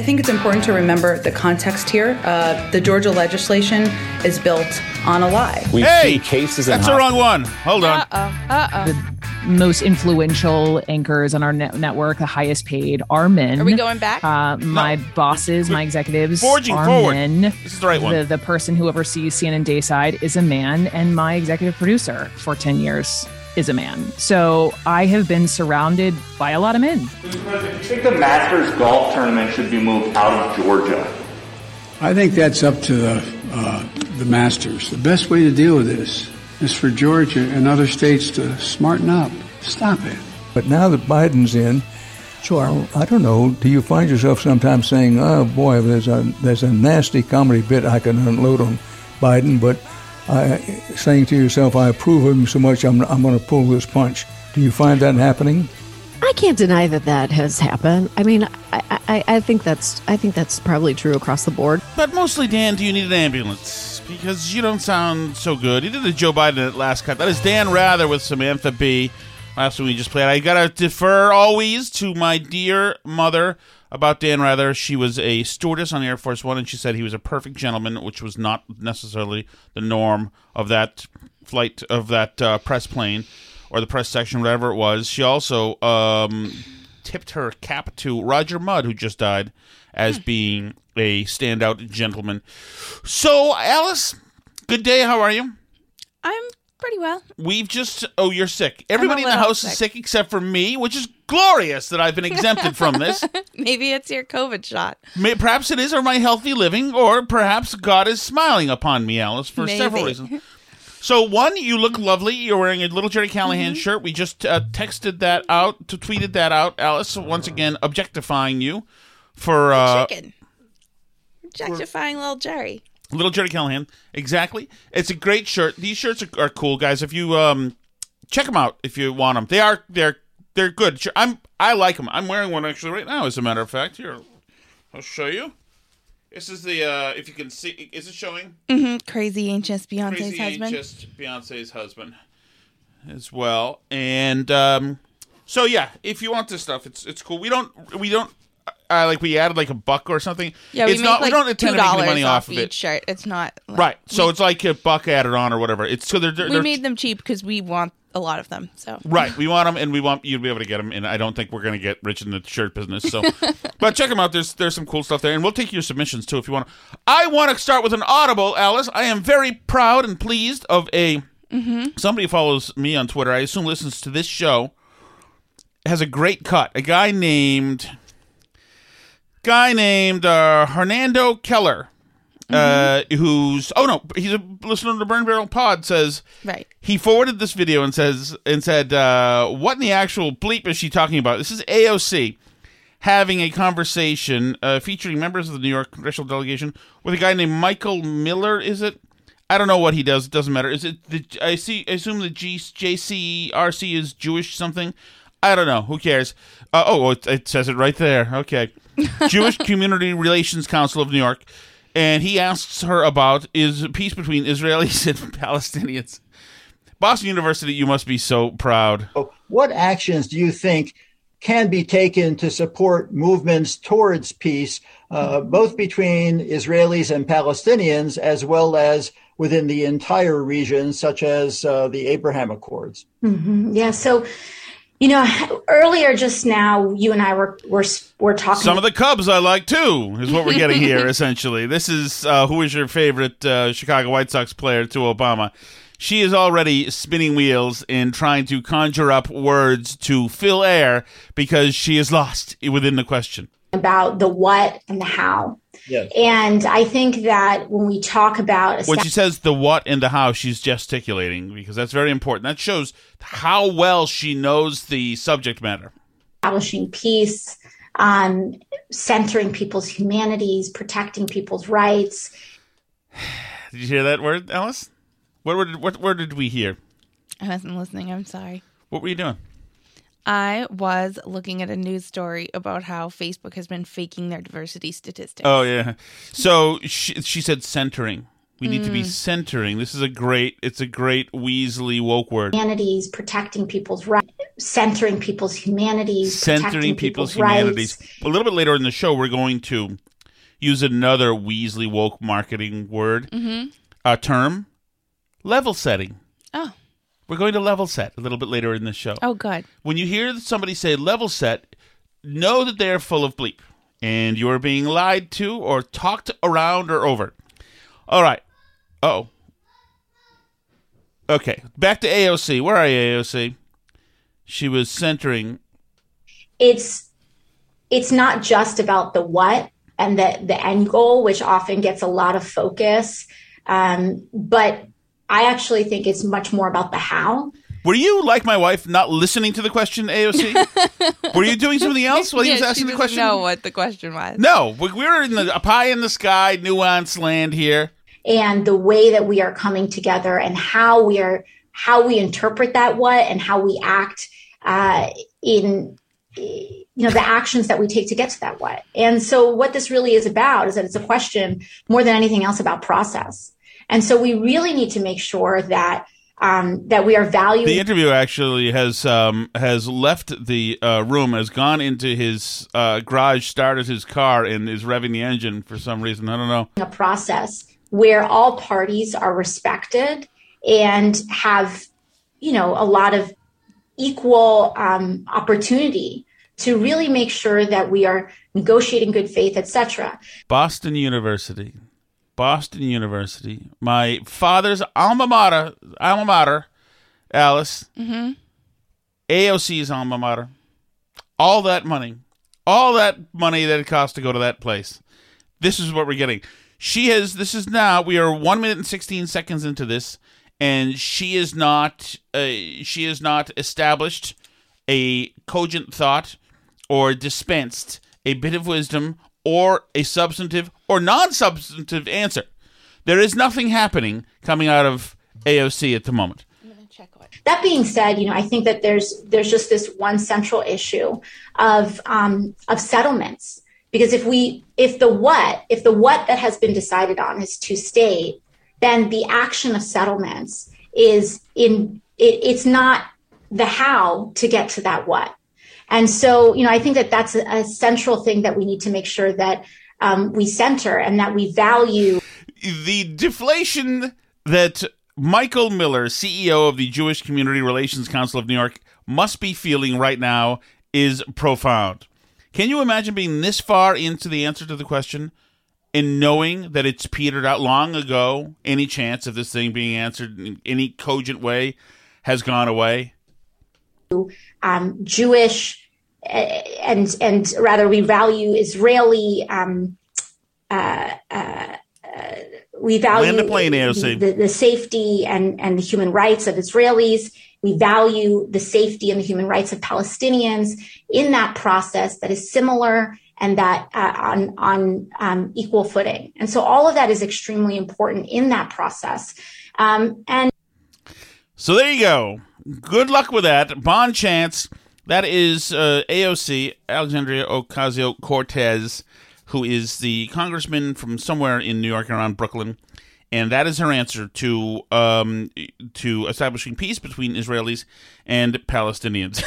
I think it's important to remember the context here. Uh, the Georgia legislation is built on a lie. We've Hey, seen cases That's the wrong one. Hold on. Uh oh. Uh oh. The most influential anchors on our net- network, the highest paid, are men. Are we going back? Uh, my bosses, my executives Forging are forward. men. This is the right one. The, the person who oversees CNN Dayside is a man, and my executive producer for 10 years is a man. So I have been surrounded by a lot of men. Do you think the Masters golf tournament should be moved out of Georgia? I think that's up to the, uh, the Masters. The best way to deal with this is for Georgia and other states to smarten up. Stop it. But now that Biden's in, sure. I don't know. Do you find yourself sometimes saying, "Oh boy, there's a there's a nasty comedy bit I can unload on Biden," but uh, saying to yourself, "I approve of him so much, I'm I'm going to pull this punch." Do you find that happening? I can't deny that that has happened. I mean, I, I, I think that's I think that's probably true across the board. But mostly, Dan, do you need an ambulance? Because you don't sound so good. You did the Joe Biden at last cut. That is Dan Rather with Samantha Bee. Last one we just played. I gotta defer always to my dear mother about Dan Rather. She was a stewardess on Air Force One, and she said he was a perfect gentleman, which was not necessarily the norm of that flight of that uh, press plane or the press section, whatever it was. She also um, tipped her cap to Roger Mudd, who just died, as being a standout gentleman. So, Alice, good day. How are you? I'm pretty well. We've just oh, you're sick. Everybody in the house is sick. sick except for me, which is glorious that I've been exempted from this. Maybe it's your COVID shot. May, perhaps it is, or my healthy living, or perhaps God is smiling upon me, Alice, for several reasons. So, one, you look lovely. You're wearing a little Gerry Callahan Mm-hmm. shirt. We just uh, texted that out, to tweeted that out, Alice. Once again, objectifying you for uh, Chicken. Objectifying little Gerry. Little Gerry Callahan, exactly. It's a great shirt. These shirts are, are cool, guys. If you um, check them out, if you want them, they are they're they're good. I'm I like them. I'm wearing one actually right now. As a matter of fact, here I'll show you. This is the uh, if you can see, is it showing? hmm Crazy Anxious Beyonce's Crazy husband. Anxious Beyonce's husband as well. And um, so yeah, if you want this stuff, it's it's cool. We don't we don't uh, like we added like a buck or something. Yeah, we it's make not like we don't intend to make any dollars money off, off of each it. shirt. It's not like, Right. So we, it's like a buck added on or whatever. It's so they're, they're, we made them cheap because we want a lot of them. So right. We want them, and we want you to be able to get them. And I don't think we're going to get rich in the shirt business. So, but check them out. There's there's some cool stuff there, and we'll take your submissions too if you want. I want to start with an audible, Alice. I am very proud and pleased of a Mhm. somebody follows me on Twitter. I assume listens to this show. Has a great cut. A guy named guy named uh, Hernando Keller. uh, who's oh no, he's a listener to the Burn Barrel Pod. Says Right. he forwarded this video and says and said, uh, "What in the actual bleep is she talking about?" This is AOC having a conversation uh, featuring members of the New York congressional delegation with a guy named Michael Miller. Is it? I don't know what he does. It doesn't matter. Is it the? I see. I assume the G, JCRC is Jewish something. I don't know. Who cares? Uh, oh, it, it says it right there. Okay, Jewish Community Relations Council of New York, and he asks her about is peace between Israelis and Palestinians. Boston University, you must be so proud. What actions do you think can be taken to support movements towards peace, uh, both between Israelis and Palestinians, as well as within the entire region, such as uh, the Abraham Accords? hmm Yeah. So, you know, earlier just now, you and I were were were talking. Some of the Cubs I like too, is what we're getting here. essentially, this is uh, who is your favorite uh, Chicago White Sox player to Obama. She is already spinning wheels in trying to conjure up words to fill air because she is lost within the question. about the what and the how. Yes. And I think that when we talk about When she says the what and the how, she's gesticulating because that's very important. That shows how well she knows the subject matter. establishing peace, um, centering people's humanities, protecting people's rights, Did you hear that word, Alice? What word? What word did we hear? I wasn't listening. I'm sorry. What were you doing? I was looking at a news story about how Facebook has been faking their diversity statistics. Oh yeah. So she, she said centering. We need to be Mm. centering. This is a great. It's a great Weasley woke word. humanities, protecting people's rights, centering people's humanities, Centering protecting people's, rights. humanities. A little bit later in the show, we're going to use another Weasley woke marketing word, Mhm. a term, level setting. Oh. We're going to level set a little bit later in the show. Oh, good. When you hear somebody say level set, know that they are full of bleep and you are being lied to or talked around or over. All right. Oh. Okay. Back to AOC. Where are you, AOC? She was centering. It's it's not just about the what and the the end goal, which often gets a lot of focus, um, but I actually think it's much more about the how. Were you like my wife, not listening to the question, AOC? were you doing something else while he was asking she the doesn't question? know what the question was. No, we- we're in the a pie in the sky, nuance land here. and the way that we are coming together and how we are how we interpret that what and how we act uh, in you know the actions that we take to get to that what and so what this really is about is that it's a question more than anything else about process and so we really need to make sure that um, that we are valuing The interview actually has um, has left the uh, room, has gone into his uh, garage, started his car, and is revving the engine for some reason. I don't know. a process where all parties are respected and have, you know, a lot of equal um, opportunity to really make sure that we are negotiating good faith, etc. Boston University, Boston University, my father's alma mater, alma mater, Alice, Mm-hmm. AOC's alma mater. All that money, all that money that it costs to go to that place. This is what we're getting. She has. This is now. We are one minute and sixteen seconds into this, and she is not. Uh, she has not established a cogent thought or dispensed a bit of wisdom or a substantive or non-substantive answer. There is nothing happening coming out of AOC at the moment. That being said, you know, I think that there's there's just this one central issue of um, of settlements because if we if the what if the what that has been decided on is to state, then the action of settlements is in it, it's not the how to get to that what. And so, you know, I think that that's a, a central thing that we need to make sure that um, we center and that we value the deflation that Michael Miller, CEO of the Jewish Community Relations Council of New York, must be feeling right now is profound. Can you imagine being this far into the answer to the question and knowing that it's petered out long ago? Any chance of this thing being answered in any cogent way has gone away? um, Jewish and and rather we value Israeli um, uh, uh, we value the plane, the, the safety and, and the human rights of Israelis. We value the safety and the human rights of Palestinians in that process that is similar and that uh, on on um, equal footing. And so all of that is extremely important in that process. Um, and So there you go. Good luck with that. Bond chance. That is uh, AOC, Alexandria Ocasio Cortez, who is the congressman from somewhere in New York around Brooklyn. And that is her answer to um, to establishing peace between Israelis and Palestinians.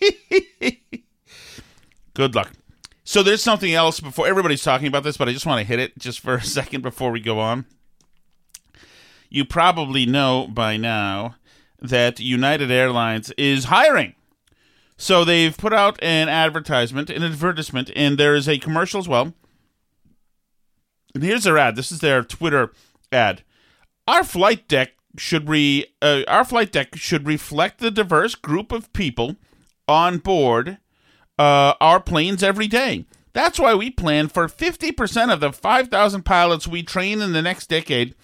Good luck. So there's something else before everybody's talking about this, but I just want to hit it just for a second before we go on. You probably know by now that United Airlines is hiring. So they've put out an advertisement, an advertisement, and there is a commercial as well. And here's their ad. This is their Twitter ad. Our flight deck should re uh, our flight deck should reflect the diverse group of people on board uh, our planes every day. That's why we plan for 50% of the 5,000 pilots we train in the next decade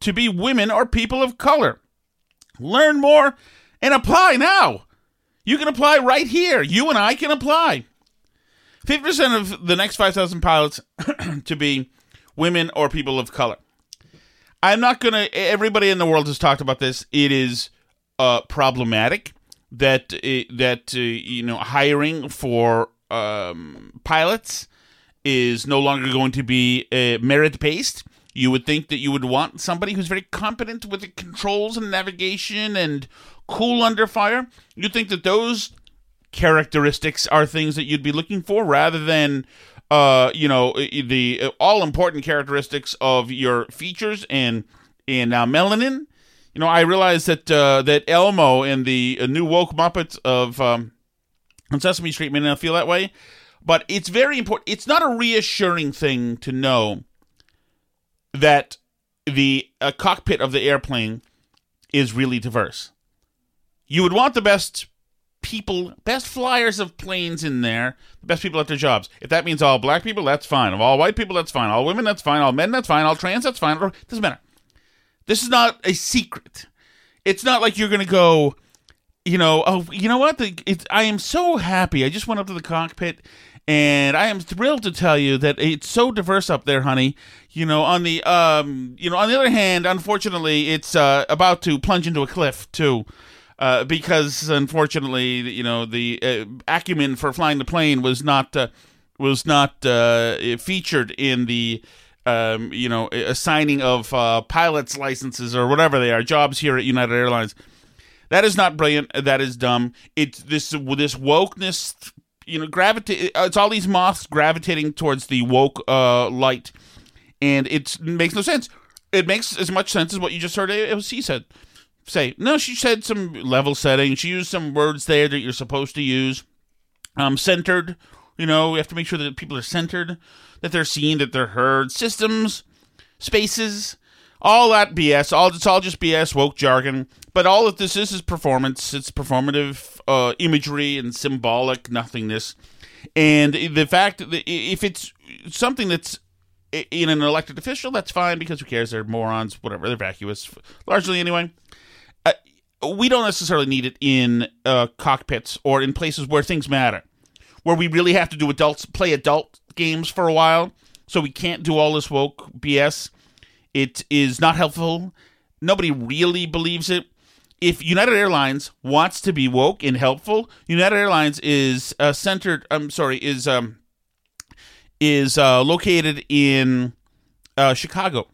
to be women or people of color. Learn more and apply now. You can apply right here. You and I can apply. 50% of the next 5,000 pilots to be women or people of color. I'm not going to, everybody in the world has talked about this. It is uh, problematic that, uh, that uh, you know, hiring for um, pilots is no longer going to be uh, merit based. You would think that you would want somebody who's very competent with the controls and navigation and cool under fire. You'd think that those characteristics are things that you'd be looking for rather than uh, you know the all important characteristics of your features and and uh, melanin. You know, I realize that uh, that Elmo and the uh, new woke Muppets of um, Sesame Street may not feel that way, but it's very important. It's not a reassuring thing to know that the uh, cockpit of the airplane is really diverse. You would want the best people, best flyers of planes in there, the best people at their jobs. If that means all black people, that's fine. If all white people, that's fine. All women, that's fine. All men, that's fine. All trans, that's fine. It doesn't matter. This is not a secret. It's not like you're going to go, you know, oh, you know what? The, I am so happy. I just went up to the cockpit and I am thrilled to tell you that it's so diverse up there, honey. You know, on the um, you know, on the other hand, unfortunately, it's uh, about to plunge into a cliff too. Uh, because unfortunately, you know, the uh, acumen for flying the plane was not uh, was not uh, featured in the um, you know assigning of uh, pilots licenses or whatever they are jobs here at United Airlines. That is not brilliant. That is dumb. It's this this wokeness. You know, gravitate. It's all these moths gravitating towards the woke light, and it makes no sense. It makes as much sense as what you just heard AOC said say. No, she said some level setting. She used some words there that you're supposed to use. Um, centered. You know, we have to make sure that people are centered, that they're seen, that they're heard. Systems, spaces, all that BS. All it's all just BS, woke jargon. But all of this is is performance. It's performative uh, imagery and symbolic nothingness. And the fact that if it's something that's in an elected official, that's fine because who cares? They're morons, whatever. They're vacuous, largely anyway we don't necessarily need it in uh, cockpits or in places where things matter, where we really have to do adults play adult games for a while. So we can't do all this woke BS. It is not helpful. Nobody really believes it. If United Airlines wants to be woke and helpful, United Airlines is uh, centered. I'm sorry, is um is uh, located in uh, Chicago.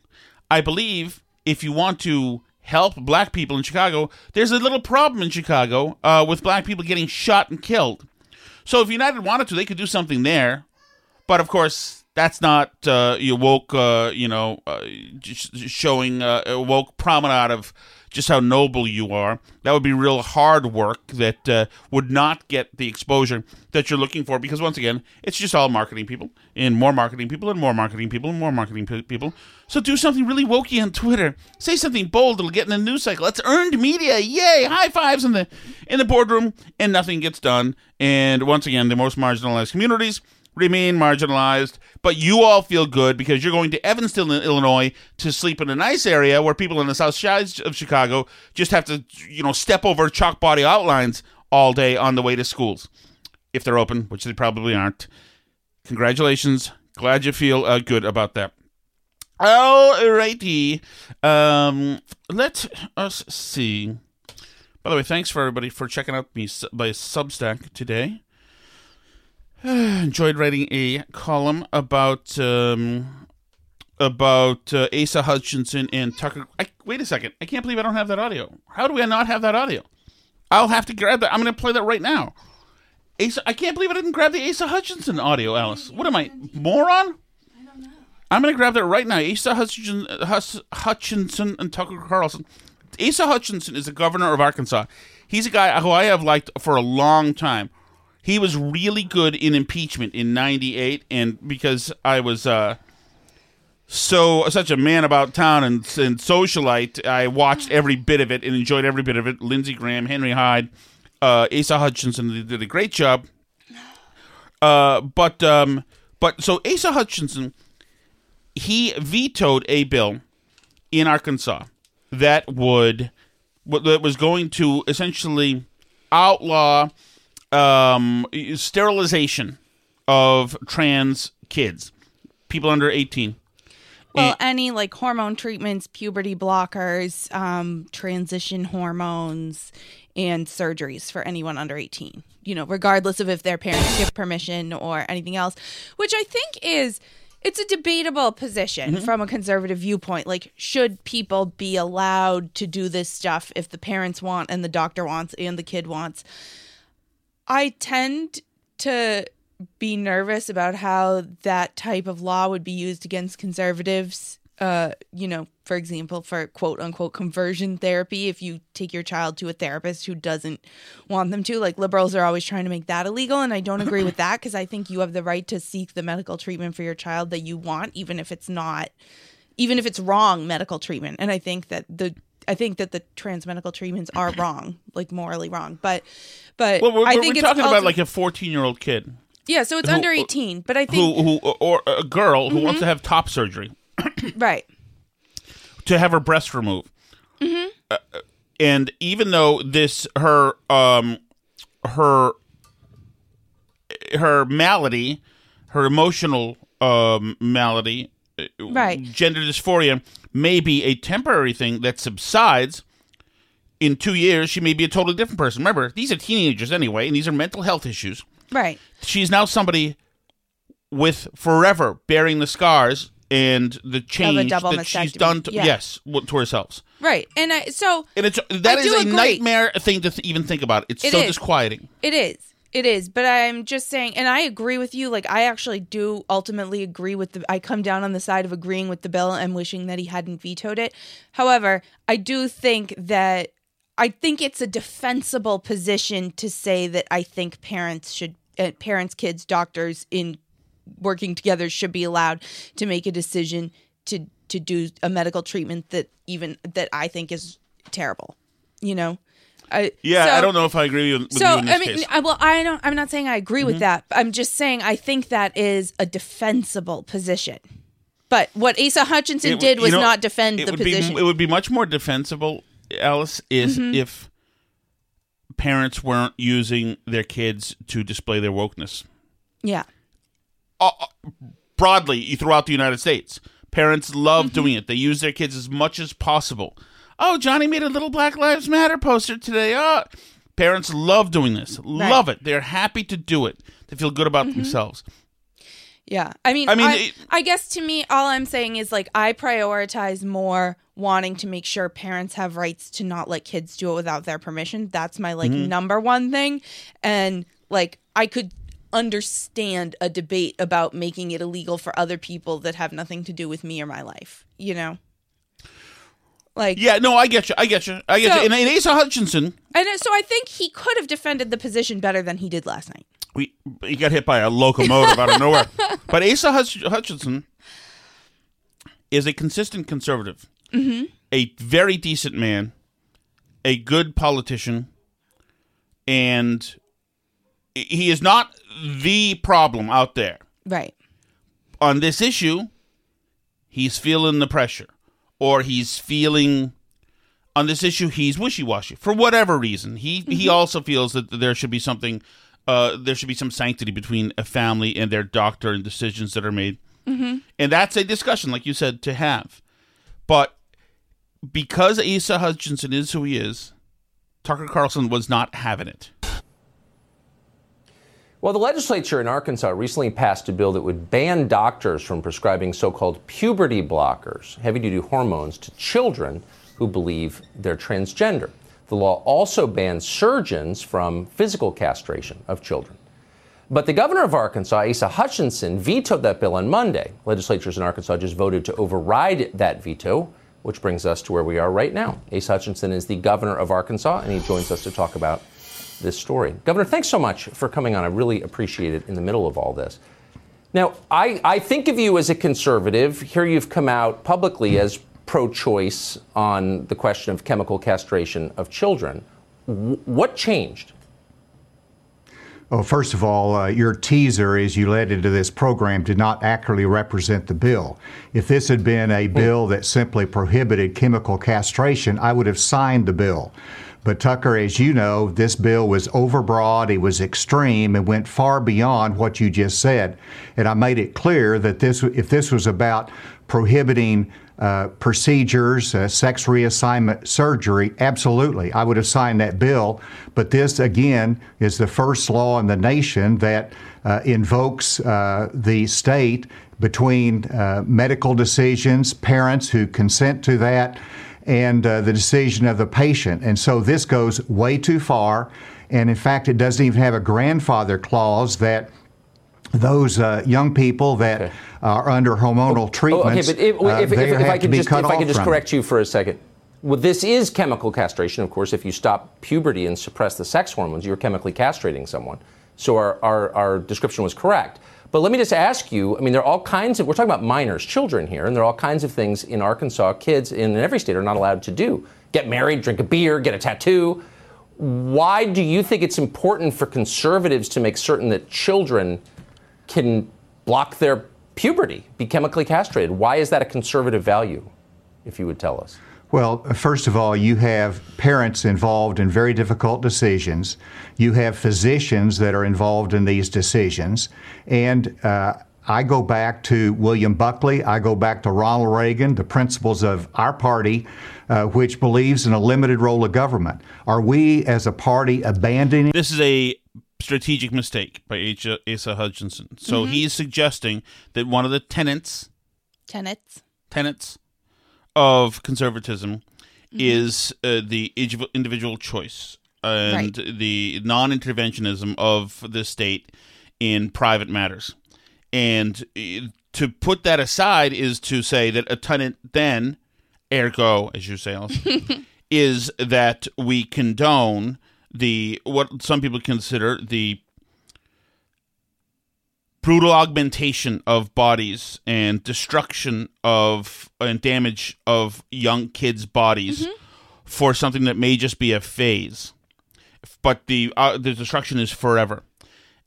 I believe if you want to help black people in Chicago, there's a little problem in Chicago uh, with black people getting shot and killed. So if United wanted to, they could do something there. But of course, that's not uh, you woke, uh, you know, uh, showing uh, a woke promenade of just how noble you are. That would be real hard work that uh, would not get the exposure that you're looking for because, once again, it's just all marketing people and more marketing people and more marketing people and more marketing people. So do something really wokey on Twitter. Say something bold that'll get in the news cycle. That's earned media. Yay! High fives in the in the boardroom, and nothing gets done. And once again, the most marginalized communities remain marginalized, but you all feel good because you're going to Evanston, Illinois to sleep in a nice area where people in the south side of Chicago just have to, you know, step over chalk body outlines all day on the way to schools. If they're open, which they probably aren't. Congratulations. Glad you feel uh, good about that. Alrighty. Um, let us see. By the way, thanks for everybody for checking out me by Substack today. Enjoyed writing a column about um, about uh, Asa Hutchinson and Tucker. I, wait a second. I can't believe I don't have that audio. How do we not have that audio? I'll have to grab that. I'm going to play that right now. Asa, I can't believe I didn't grab the Asa Hutchinson audio, Alice. What am I, moron? I don't know. I'm going to grab that right now. Asa Hutchinson, Hus, Hutchinson and Tucker Carlson. Asa Hutchinson is the governor of Arkansas. He's a guy who I have liked for a long time. He was really good in impeachment in '98, and because I was uh, so such a man about town and, and socialite, I watched every bit of it and enjoyed every bit of it. Lindsey Graham, Henry Hyde, uh, Asa Hutchinson they did a great job. Uh, but um, but so Asa Hutchinson, he vetoed a bill in Arkansas that would that was going to essentially outlaw um, sterilization of trans kids, people under 18. Well, any like hormone treatments, puberty blockers, um, transition hormones, and surgeries for anyone under 18, you know, regardless of if their parents give permission or anything else, which I think is it's a debatable position Mm-hmm. from a conservative viewpoint. Like, should people be allowed to do this stuff if the parents want and the doctor wants and the kid wants? I tend to be nervous about how that type of law would be used against conservatives. Uh, you know, for example, for quote unquote conversion therapy, if you take your child to a therapist who doesn't want them to, like liberals are always trying to make that illegal. And I don't agree with that because I think you have the right to seek the medical treatment for your child that you want, even if it's not, even if it's wrong medical treatment. And I think that the, I think that the trans medical treatments are wrong, like morally wrong. But, but Well, we're, I we're think it's talking about ulti- like a 14 year old kid yeah, so it's who- under 18, but I think who, who or a girl who wants Mhm. to have top surgery right. to have her breast removed. Mhm. Uh, and even though this her um her her malady, her emotional um malady, uh, Right. gender dysphoria may be a temporary thing that subsides. In two years, she may be a totally different person. Remember, these are teenagers anyway, and these are mental health issues. Right. She's now somebody with forever bearing the scars and the change that she's done to, Yeah. yes to herself. Right. And I so And it's that I is a agree. nightmare thing to th- even think about. It's It so is. disquieting. It is. It is. But I'm just saying and I agree with you. Like I actually do ultimately agree with the I come down on the side of agreeing with the bill and wishing that he hadn't vetoed it. However, I do think that I think it's a defensible position to say that I think parents should uh, parents, kids, doctors in working together should be allowed to make a decision to to do a medical treatment that even that I think is terrible. You know. I, Yeah, so- I don't know if I agree with, with so you this I mean. I, well, I don't. I'm not saying I agree Mhm. with that. I'm just saying I think that is a defensible position. But what Asa Hutchinson It- did was know, not defend the position. Be, it would be much more defensible, Alice, is Mhm. if parents weren't using their kids to display their wokeness. yeah, uh, broadly throughout the United States. Parents love Mm-hmm. doing it. They use their kids as much as possible. Oh, Johnny made a little Black Lives Matter poster today. Oh, parents love doing this. Love it. They're happy to do it. They feel good about Mhm. themselves. yeah. I mean, I mean, I, it- I guess to me, all I'm saying is like I prioritize more wanting to make sure parents have rights to not let kids do it without their permission. That's my like Mhm. number one thing, and like I could understand a debate about making it illegal for other people that have nothing to do with me or my life. You know. Like Yeah, no, I get you. I get you. I get So- you. And, and Asa Hutchinson, And so I think he could have defended the position better than he did last night. we he got hit by a locomotive out of nowhere. But Asa Hutch- Hutchinson is a consistent conservative, Mm-hmm. a very decent man, a good politician, and he is not the problem out there. Right. On this issue, he's feeling the pressure, or he's feeling on this issue he's wishy-washy for whatever reason. He he also feels that there should be something, uh, there should be some sanctity between a family and their doctor and decisions that are made, Mm-hmm. and that's a discussion, like you said, to have. But because Asa Hutchinson is who he is, Tucker Carlson was not having it. Well, the legislature in Arkansas recently passed a bill that would ban doctors from prescribing so called puberty blockers, heavy duty hormones, to children who believe they're transgender. The law also bans surgeons from physical castration of children. But the governor of Arkansas, Asa Hutchinson, vetoed that bill on Monday. Legislatures in Arkansas just voted to override that veto, which brings us to where we are right now. Asa Hutchinson is the governor of Arkansas, and he joins us to talk about this story. Governor, thanks so much for coming on. I really appreciate it in the middle of all this. Now, I, I think of you as a conservative. Here you've come out publicly as pro choice on the question of chemical castration of children. W- what changed? Well, first of all, uh, your teaser as you led into this program did not accurately represent the bill. If this had been a bill that simply prohibited chemical castration, I would have signed the bill. But Tucker, as you know, this bill was overbroad, it was extreme, and went far beyond what you just said. And I made it clear that this, if this was about prohibiting uh, procedures, uh, sex reassignment surgery, absolutely, I would have signed that bill. But this, again, is the first law in the nation that uh, invokes uh, the state between uh, medical decisions, parents who consent to that, and uh, the decision of the patient. And so this goes way too far. And in fact, it doesn't even have a grandfather clause that those uh, young people that are under hormonal treatments, Oh, okay, but if, uh, if, if, if I could just cut if I could just correct you for a second. Well, this is chemical castration, of course. If you stop puberty and suppress the sex hormones, you're chemically castrating someone. So our, our, our description was correct. But let me just ask you I mean, there are all kinds of, we're talking about minors, children here, and there are all kinds of things in Arkansas kids in every state are not allowed to do get married, drink a beer, get a tattoo. Why do you think it's important for conservatives to make certain that children can block their puberty, be chemically castrated? Why is that a conservative value, if you would tell us? Well, first of all, you have parents involved in very difficult decisions. You have physicians that are involved in these decisions. And uh, I go back to William Buckley. I go back to Ronald Reagan, the principles of our party, uh, which believes in a limited role of government. Are we, as a party, abandoning? This is a strategic mistake by Asa Hutchinson. So Mhm. he's suggesting that one of the tenets Tenets. tenets of conservatism is uh, the individual choice and the non-interventionism of the state in private matters. And uh, to put that aside is to say that a tenant then, ergo, as you say, Alice, is that we condone the what some people consider the brutal augmentation of bodies and destruction of and damage of young kids' bodies for something that may just be a phase, but the uh, the destruction is forever,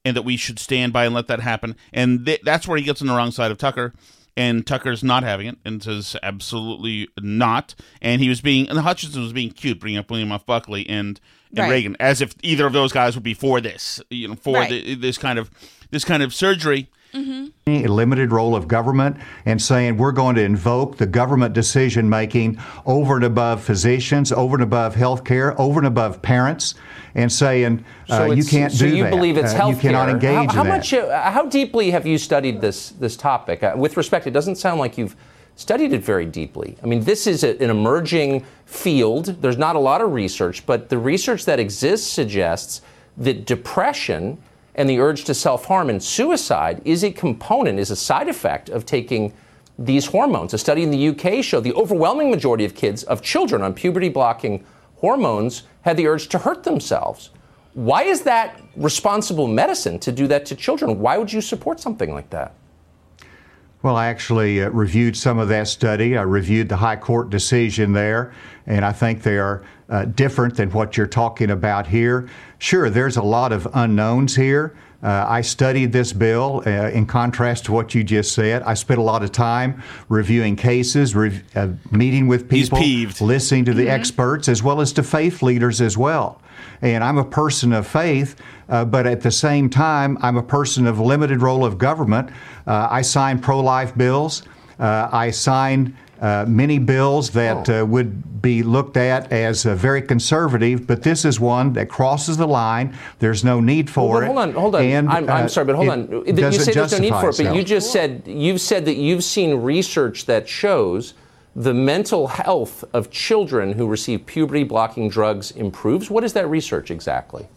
and that we should stand by and let that happen. And th- that's where he gets on the wrong side of Tucker. And Tucker's not having it, and says absolutely not. And he was being, and Hutchinson was being cute, bringing up William F. Buckley and, and Right. Reagan, as if either of those guys would be for this, you know, for Right. the, this kind of this kind of surgery. a limited role of government and saying we're going to invoke the government decision making over and above physicians, over and above healthcare, over and above parents, and saying uh, you can't so do you that. believe it's Uh, healthcare. You cannot engage how, in how that. much? Uh, how deeply have you studied this this topic? Uh, with respect, it doesn't sound like you've studied it very deeply. I mean, this is a, an emerging field. There's not a lot of research, but the research that exists suggests that depression and the urge to self harm and suicide is a component, is a side effect of taking these hormones. A study in the UK showed the overwhelming majority of kids, of children on puberty blocking hormones, had the urge to hurt themselves. Why is that responsible medicine to do that to children? Why would you support something like that? Well, I actually uh, reviewed some of that study. I reviewed the High Court decision there, and I think they are uh, different than what you're talking about here. Sure, there's a lot of unknowns here, Uh, I studied this bill uh, in contrast to what you just said. I spent a lot of time reviewing cases, rev- uh, meeting with He's people, peeved. listening to the experts, as well as to faith leaders as well. And I'm a person of faith, uh, but at the same time, I'm a person of limited role of government. Uh, I sign pro life bills. Uh, I sign uh, many bills that uh, would be looked at as uh, very conservative, but this is one that crosses the line. There's no need for Well, it. hold on, hold on. And, I'm, uh, I'm sorry, but hold it on. You say there's no need justify for it, but you just said you've said that you've seen research that shows the mental health of children who receive puberty blocking drugs improves. What is that research exactly?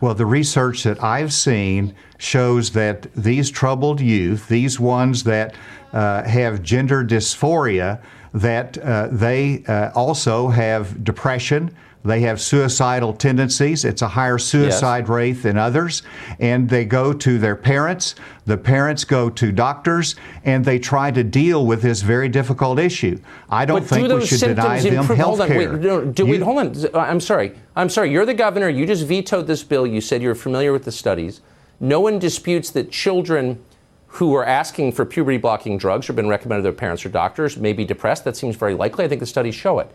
Well, the research that I've seen shows that these troubled youth, these ones that uh, have gender dysphoria, that uh, they uh, also have depression. They have suicidal tendencies. It's a higher suicide rate than others. And they go to their parents. The parents go to doctors, and they try to deal with this very difficult issue. I don't But think do we should deny them improve? health Hold on, care. wait, no, do, wait, hold on. I'm sorry. I'm sorry. You're the governor. You just vetoed this bill. You said you're familiar with the studies. No one disputes that children who are asking for puberty blocking drugs or been recommended to their parents or doctors may be depressed. That seems very likely. I think the studies show it.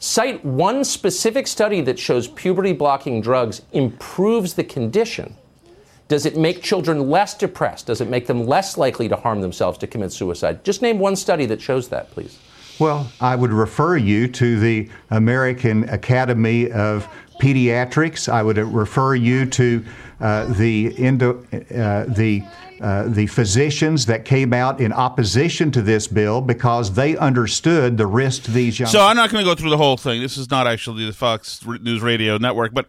Cite one specific study that shows puberty blocking drugs improves the condition. Does it make children less depressed? Does it make them less likely to harm themselves to commit suicide? Just name one study that shows that, please. Well, I would refer you to the American Academy of Pediatrics. I would refer you to uh, the endo, uh, the uh, the physicians that came out in opposition to this bill because they understood the risk to these young. So I'm not going to go through the whole thing. This is not actually the Fox News Radio Network, but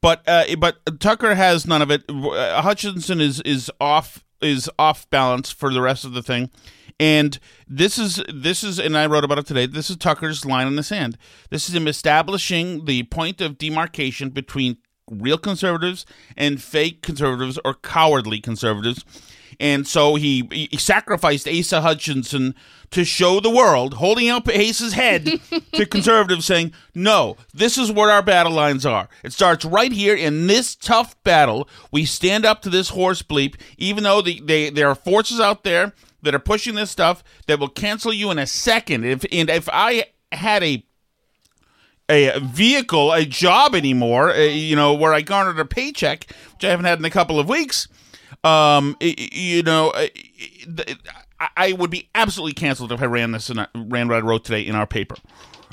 but uh, but Tucker has none of it. Uh, Hutchinson is is off is off balance for the rest of the thing. And this is this is and I wrote about it today. This is Tucker's line in the sand. This is him establishing the point of demarcation between real conservatives and fake conservatives or cowardly conservatives. And so he, he sacrificed Asa Hutchinson to show the world, holding up Asa's head to conservatives, saying, No, this is where our battle lines are. It starts right here in this tough battle. We stand up to this horse bleep, even though the, they, there are forces out there that are pushing this stuff that will cancel you in a second. If and if I had a a vehicle, a job anymore, uh, you know, where I garnered a paycheck, which I haven't had in a couple of weeks, um, you know, uh, I- would be absolutely canceled if I ran this and ran what I wrote today in our paper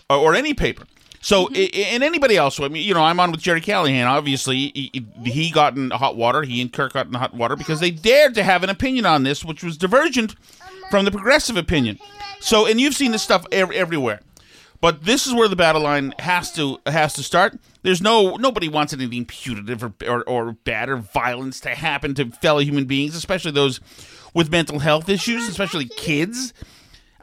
or any paper. So, mm-hmm. i and anybody else, I mean, you know, I'm on with Gerry Callahan. Obviously, he, he got in hot water. He and Kirk got in hot water because they dared to have an opinion on this, which was divergent from the progressive opinion. So, and you've seen this stuff ev- everywhere. But this is where the battle line has to has to start. There's no nobody wants anything putative or, or, or bad or violence to happen to fellow human beings, especially those with mental health issues, especially kids.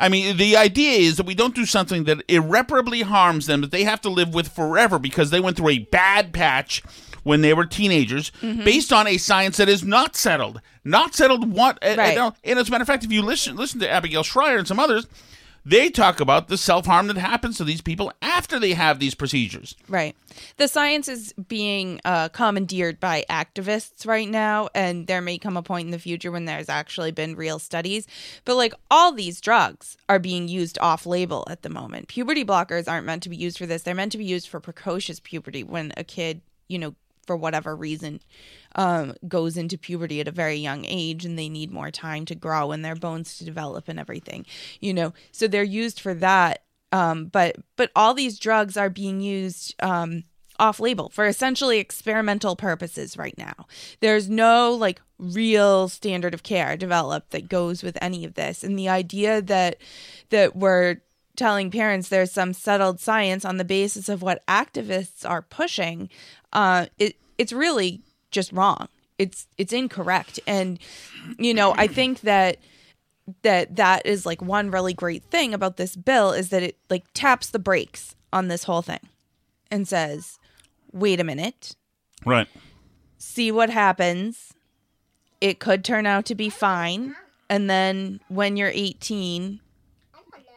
I mean, the idea is that we don't do something that irreparably harms them that they have to live with forever because they went through a bad patch when they were teenagers, based on a science that is not settled, not settled. What? uh, Right. uh, and as a matter of fact, if you listen listen to Abigail Shrier and some others, they talk about the self harm that happens to these people after they have these procedures. Right. The science is being uh, commandeered by activists right now, and there may come a point in the future when there's actually been real studies. But like all these drugs are being used off label at the moment. Puberty blockers aren't meant to be used for this, they're meant to be used for precocious puberty when a kid, you know, for whatever reason, um, goes into puberty at a very young age and they need more time to grow and their bones to develop and everything, you know. So they're used for that. Um, but but all these drugs are being used um, off label for essentially experimental purposes right now. There's no like real standard of care developed that goes with any of this, and the idea that that we're telling parents there's some settled science on the basis of what activists are pushing, uh, it it's really just wrong. It's it's incorrect, and you know I think that that that is like one really great thing about this bill is that it like taps the brakes on this whole thing and says, "Wait a minute, Right. see what happens. It could turn out to be fine, and then when you're 18,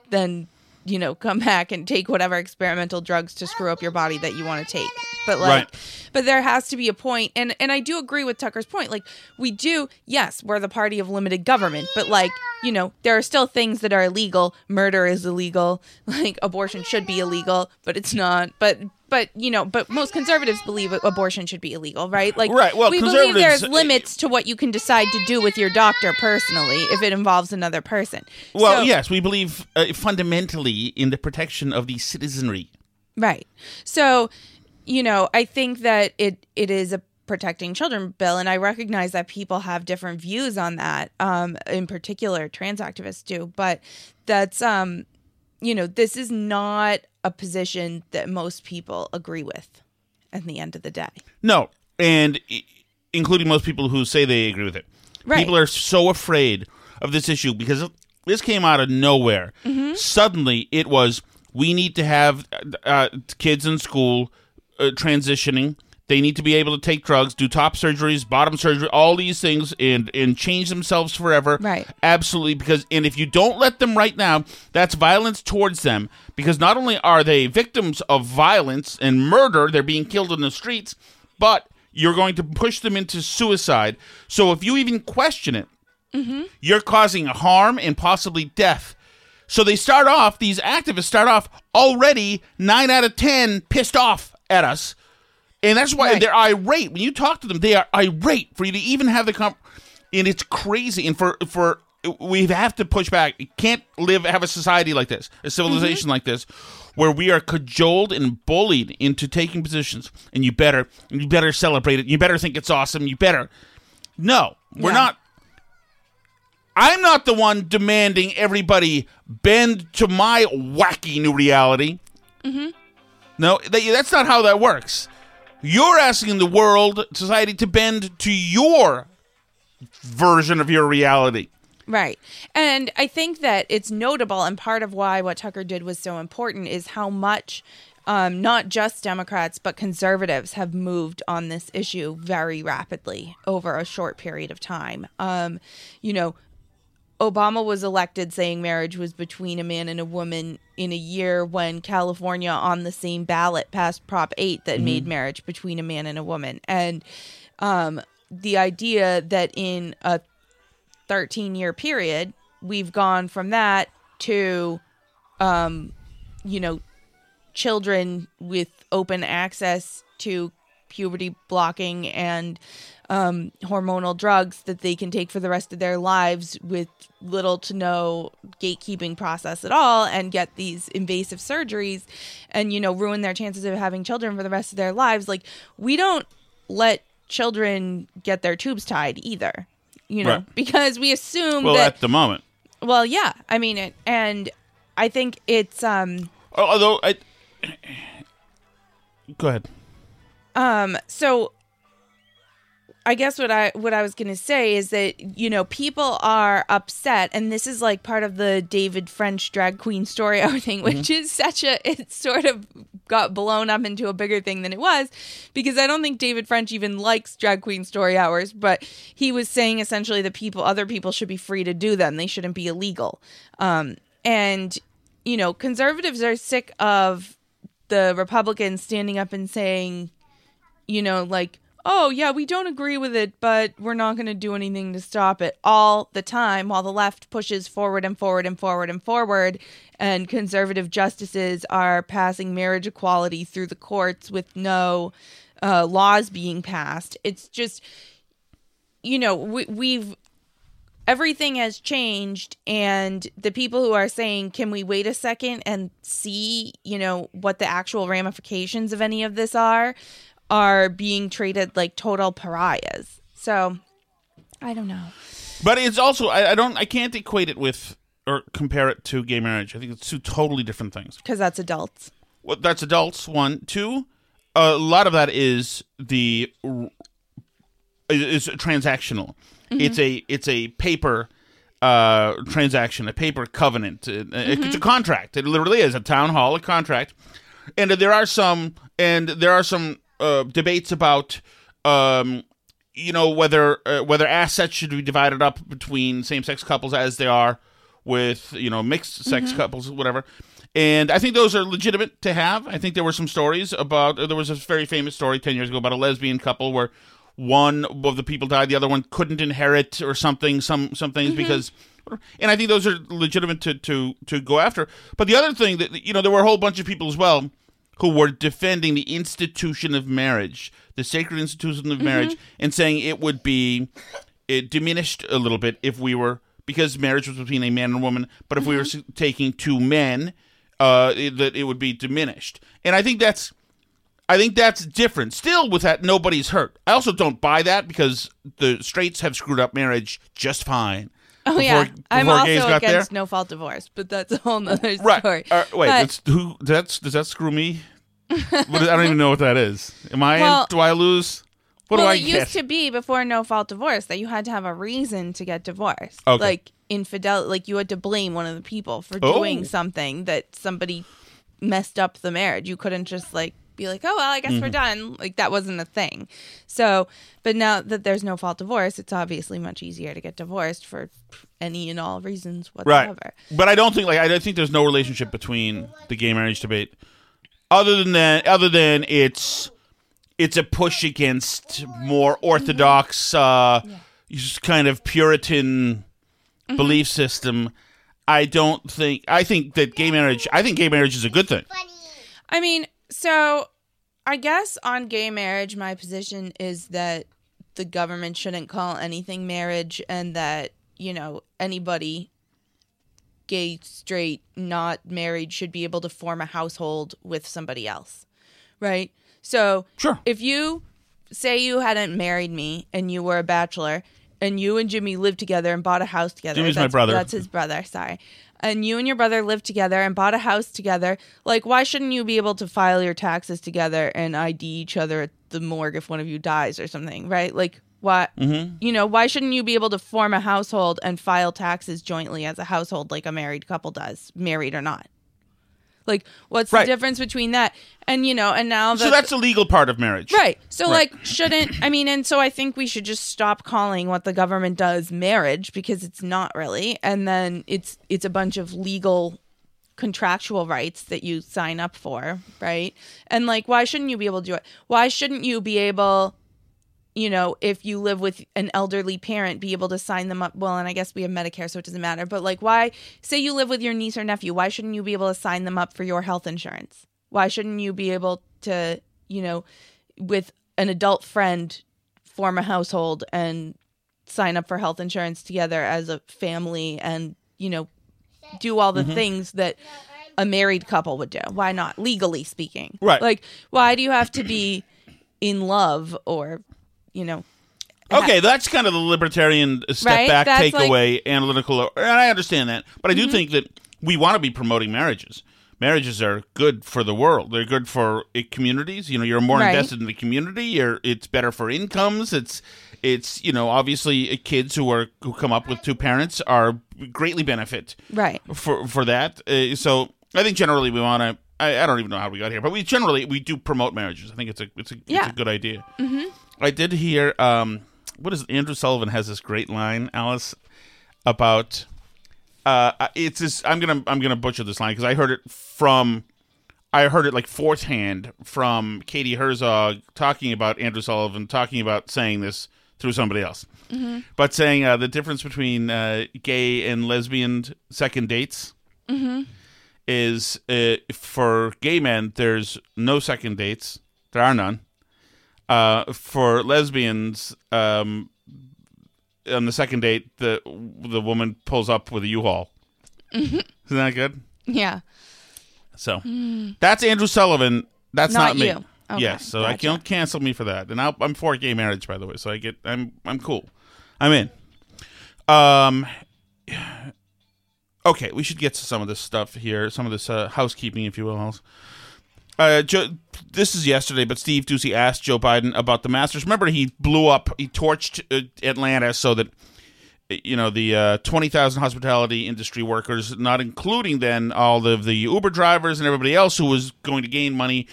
then you know, come back and take whatever experimental drugs to screw up your body that you want to take. But like Right. but there has to be a point and and I do agree with Tucker's point. Like we do, yes, we're the party of limited government, but like, you know, there are still things that are illegal. Murder is illegal. Like abortion should be illegal, but it's not. But but you know, but most conservatives believe abortion should be illegal, right? Like Right, well, we believe there's limits to what you can decide to do with your doctor personally if it involves another person. Well, So- yes, we believe uh, fundamentally in the protection of the citizenry. Right. So, you know, I think that it it is a protecting children bill and I recognize that people have different views on that. Um in particular trans activists do, but that's um you know, this is not a position that most people agree with at the end of the day. No, and including most people who say they agree with it. Right. People are so afraid of this issue because this came out of nowhere. Mhm. Suddenly, it was we need to have uh, kids in school uh, transitioning. They need to be able to take drugs, do top surgeries, bottom surgery, all these things, and and change themselves forever. Right. Absolutely, because and if you don't let them right now, that's violence towards them. Because not only are they victims of violence and murder, they're being killed in the streets, but you're going to push them into suicide. So if you even question it, Mm-hmm. you're causing harm and possibly death. So they start off, these activists start off already nine out of 10 pissed off at us. And that's why they're irate. When you talk to them, they are irate for you to even have the comp. And it's crazy. And for, for, we have to push back. You can't live, have a society like this, a civilization like this, where we are cajoled and bullied into taking positions. And you better, you better celebrate it. You better think it's awesome. You better. No, we're Yeah. not. I'm not the one demanding everybody bend to my wacky new reality. Mm-hmm. No, that, that's not how that works. You're asking the world, society, to bend to your version of your reality. Right. And I think that it's notable, and part of why what Tucker did was so important is how much um, not just Democrats, but conservatives have moved on this issue very rapidly over a short period of time. Um, you know, Obama was elected saying marriage was between a man and a woman in a year when California on the same ballot passed Prop 8 that made marriage between a man and a woman. And um, the idea that in a 13 year period, we've gone from that to, um, you know, children with open access to puberty blocking and um, hormonal drugs that they can take for the rest of their lives with little to no gatekeeping process at all and get these invasive surgeries and you know ruin their chances of having children for the rest of their lives like we don't let children get their tubes tied either you know Right. because we assume Well, that at the moment. well yeah i mean it and i think it's um Although, I. Go ahead. Um, so I guess what I what I was going to say is that you know people are upset, and this is like part of the David French drag queen story hour thing, which is such a it sort of got blown up into a bigger thing than it was because I don't think David French even likes drag queen story hours, but he was saying essentially that people other people should be free to do them; they shouldn't be illegal. Um, and you know conservatives are sick of the Republicans standing up and saying you know, like, oh, yeah, we don't agree with it, but we're not going to do anything to stop it all the time while the left pushes forward and forward and forward and forward. And conservative justices are passing marriage equality through the courts with no uh, laws being passed. It's just, you know, we, we've everything has changed and the people who are saying can we wait a second and see you know what the actual ramifications of any of this are are being treated like total pariahs so i don't know But it's also, I, I don't, I can't equate it with or compare it to gay marriage. I think it's two totally different things. because that's adults Well, that's adults. One, two. A lot of that is the is transactional. Mhm. It's a it's a paper uh, transaction, a paper covenant. Uh, It's a contract. It literally is a town hall, a contract. And there are some and there are some uh, debates about um, you know whether uh, whether assets should be divided up between same sex couples as they are with you know mixed sex Mhm. couples, whatever. And I think those are legitimate to have. I think there were some stories about. There was a very famous story ten years ago about a lesbian couple where one of the people died, the other one couldn't inherit or something. Some some things Mhm. because. And I think those are legitimate to, to, to go after. But the other thing that you know, there were a whole bunch of people as well who were defending the institution of marriage, the sacred institution of marriage, Mhm. and saying it would be it diminished a little bit if we were because marriage was between a man and a woman. But if we were taking two men, uh, it, that it would be diminished. And I think that's I think that's different. Still, with that, nobody's hurt. I also don't buy that because the straights have screwed up marriage just fine. Oh before- yeah, I'm before gays also got there. against no fault divorce, but that's a whole nother Right. story. Uh, wait, But- who? That's does that screw me? I don't even know what that is. Am I? Well- in, do I lose? What well, do I it get? used to be before no fault divorce that you had to have a reason to get divorced. Okay. Like infidelity, like you had to blame one of the people for Oh. doing something that somebody messed up the marriage. You couldn't just like be like, "Oh well, I guess we're Mhm. done." Like that wasn't a thing. So, but now that there's no fault divorce, it's obviously much easier to get divorced for any and all reasons right. But I don't think like I don't think there's no relationship between the gay marriage debate, other than that. Other than it's it's a push against more orthodox, uh, just kind of Puritan Mm-hmm. belief system. I don't think. I think that gay marriage. I think gay marriage is a good thing. I mean, so I guess on gay marriage, my position is that the government shouldn't call anything marriage and that, you know, anybody, gay, straight, not married, should be able to form a household with somebody else. Right? So, sure. if you say you hadn't married me and you were a bachelor and you and Jimmy lived together and bought a house together. Jimmy's my brother. That's his brother, sorry. And you and your brother lived together and bought a house together. Like, why shouldn't you be able to file your taxes together and ID each other at the morgue if one of you dies or something, right? Like, why, Mhm. you know, why shouldn't you be able to form a household and file taxes jointly as a household like a married couple does, married or not? Like, what's Right. the difference between that? And, you know, and now So that's the legal part of marriage, Right. So Right. like shouldn't I mean and so I think we should just stop calling what the government does marriage because it's not really and then it's it's a bunch of legal contractual rights that you sign up for, right? And like why shouldn't you be able to do it? Why shouldn't you be able you know, if you live with an elderly parent, be able to sign them up. Well, and I guess we have Medicare, so it doesn't matter. But like, why, say you live with your niece or nephew, why shouldn't you be able to sign them up for your health insurance? Why shouldn't you be able to, you know, with an adult friend, form a household and sign up for health insurance together as a family and, you know, do all the Mhm. things that a married couple would do? Why not, legally speaking? Right. Like, why do you have to be in love or, you know, Okay, that's kind of the libertarian step Right? back, That's takeaway, analytical, and I understand that. But I do Mhm. think that we want to be promoting marriages. Marriages are good for the world. They're good for uh, communities. You know, you're more Right. invested in the community. You're, it's better for incomes. It's, it's you know, obviously uh, kids who are who come up with two parents are greatly benefit Right. for for that. Uh, so I think generally we want to. I, I don't even know how we got here, but we generally we do promote marriages. I think it's a it's a, it's a good idea. Mhm. I did hear um what is Andrew Sullivan has this great line, Alice, about uh it's this I'm gonna I'm gonna butcher this line because I heard it from I heard it like fourth hand from Katie Herzog talking about Andrew Sullivan talking about saying this through somebody else. Mhm. But saying uh, the difference between uh, gay and lesbian second dates Mm-hmm. is uh, for gay men there's no second dates there are none uh, for lesbians um, on the second date the the woman pulls up with a u-haul Mhm. isn't that good Yeah. so Hmm. that's andrew sullivan that's Not not, me you. Okay, yes so i gotcha. can't cancel me for that and I'll, i'm for gay marriage by the way so i get i'm i'm cool i'm in um okay, we should get to some of this stuff here, some of this uh, housekeeping, if you will. Uh, Joe, this is yesterday, but Steve Doocy asked Joe Biden about the Masters. Remember, he blew up, he torched uh, Atlanta so that you know the uh, twenty thousand hospitality industry workers, not including then all of the Uber drivers and everybody else who was going to gain money,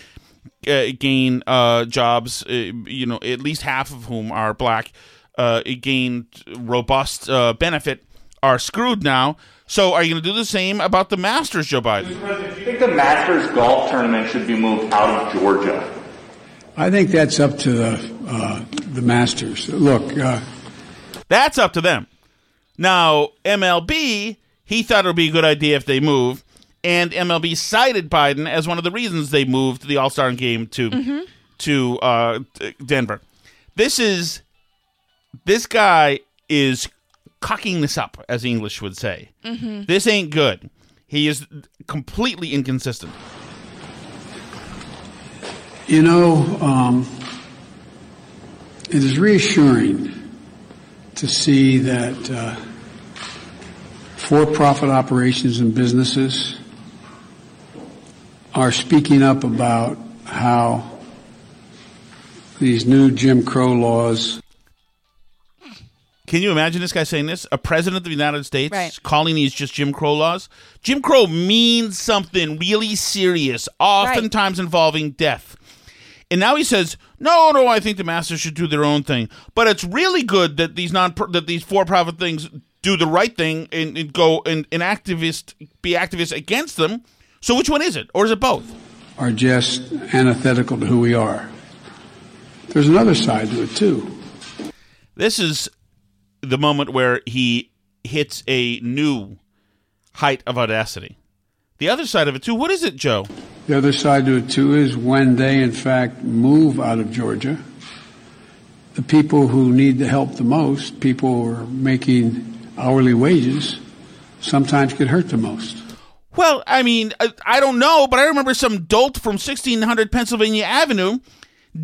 uh, gain uh, jobs. Uh, you know, at least half of whom are black, gained robust benefit are screwed now. So are you going to do the same about the Masters, Joe Biden? Do you think the Masters golf tournament should be moved out of Georgia? I think that's up to the uh, the Masters. Look, uh, That's up to them. Now, MLB, he thought it would be a good idea if they move, and MLB cited Biden as one of the reasons they moved the All Star game to Mhm. to uh, Denver. This is this guy is cocking this up, as English would say. Mhm. This ain't good. He is completely inconsistent. you know, um, it is reassuring to see that uh, for-profit operations and businesses are speaking up about how these new Jim Crow laws Can you imagine this guy saying this? A president of the United States Right. calling these just Jim Crow laws? Jim Crow means something really serious, oftentimes involving death. And now he says, "No, no, I think the masters should do their own thing." But it's really good that these non that these for-profit things do the right thing and, and go and, and activist be activists against them. So which one is it, or is it both? are just antithetical to who we are. There's another side to it too. This is the moment where he hits a new height of audacity. The other side of it too. What is it, Joe? The other side to it too is when they in fact move out of Georgia, the people who need the help the most, people who are making hourly wages, sometimes get hurt the most. Well, I mean, I, I don't know, but I remember some dolt from 1600 Pennsylvania Avenue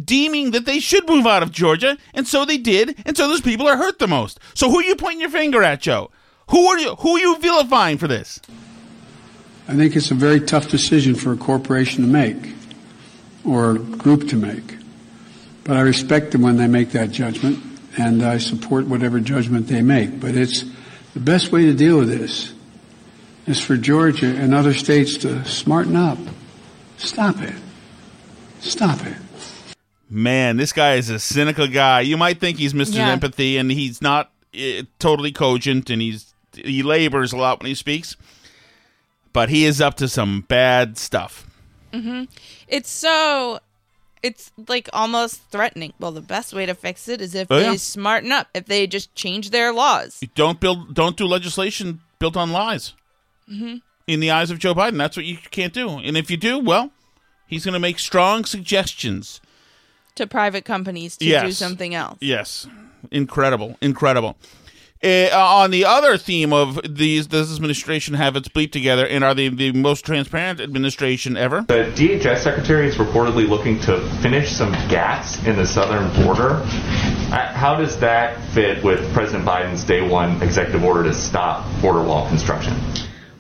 deeming that they should move out of Georgia, and so they did, and so those people are hurt the most. So who are you pointing your finger at, Joe? Who are you? Who are you vilifying for this? I think it's a very tough decision for a corporation to make or a group to make. But I respect them when they make that judgment and I support whatever judgment they make. But it's the best way to deal with this is for Georgia and other states to smarten up. Stop it. Stop it. Man, this guy is a cynical guy. You might think he's Mr. Yeah. Empathy, and he's not uh, totally cogent, and he's he labors a lot when he speaks. But he is up to some bad stuff. hmm It's so. It's like almost threatening. Well, the best way to fix it is if Oh, they yeah. smarten up. If they just change their laws. Don't build, don't do legislation built on lies. hmm in the eyes of Joe Biden. That's what you can't do. And if you do, well, he's going to make strong suggestions. To private companies to do something else. Yes, incredible, incredible. Uh, on the other theme of these, does this administration have its bleep together, and are they the most transparent administration ever? The DHS secretary is reportedly looking to finish some gaps in the southern border. Uh, How does that fit with President Biden's day one executive order to stop border wall construction?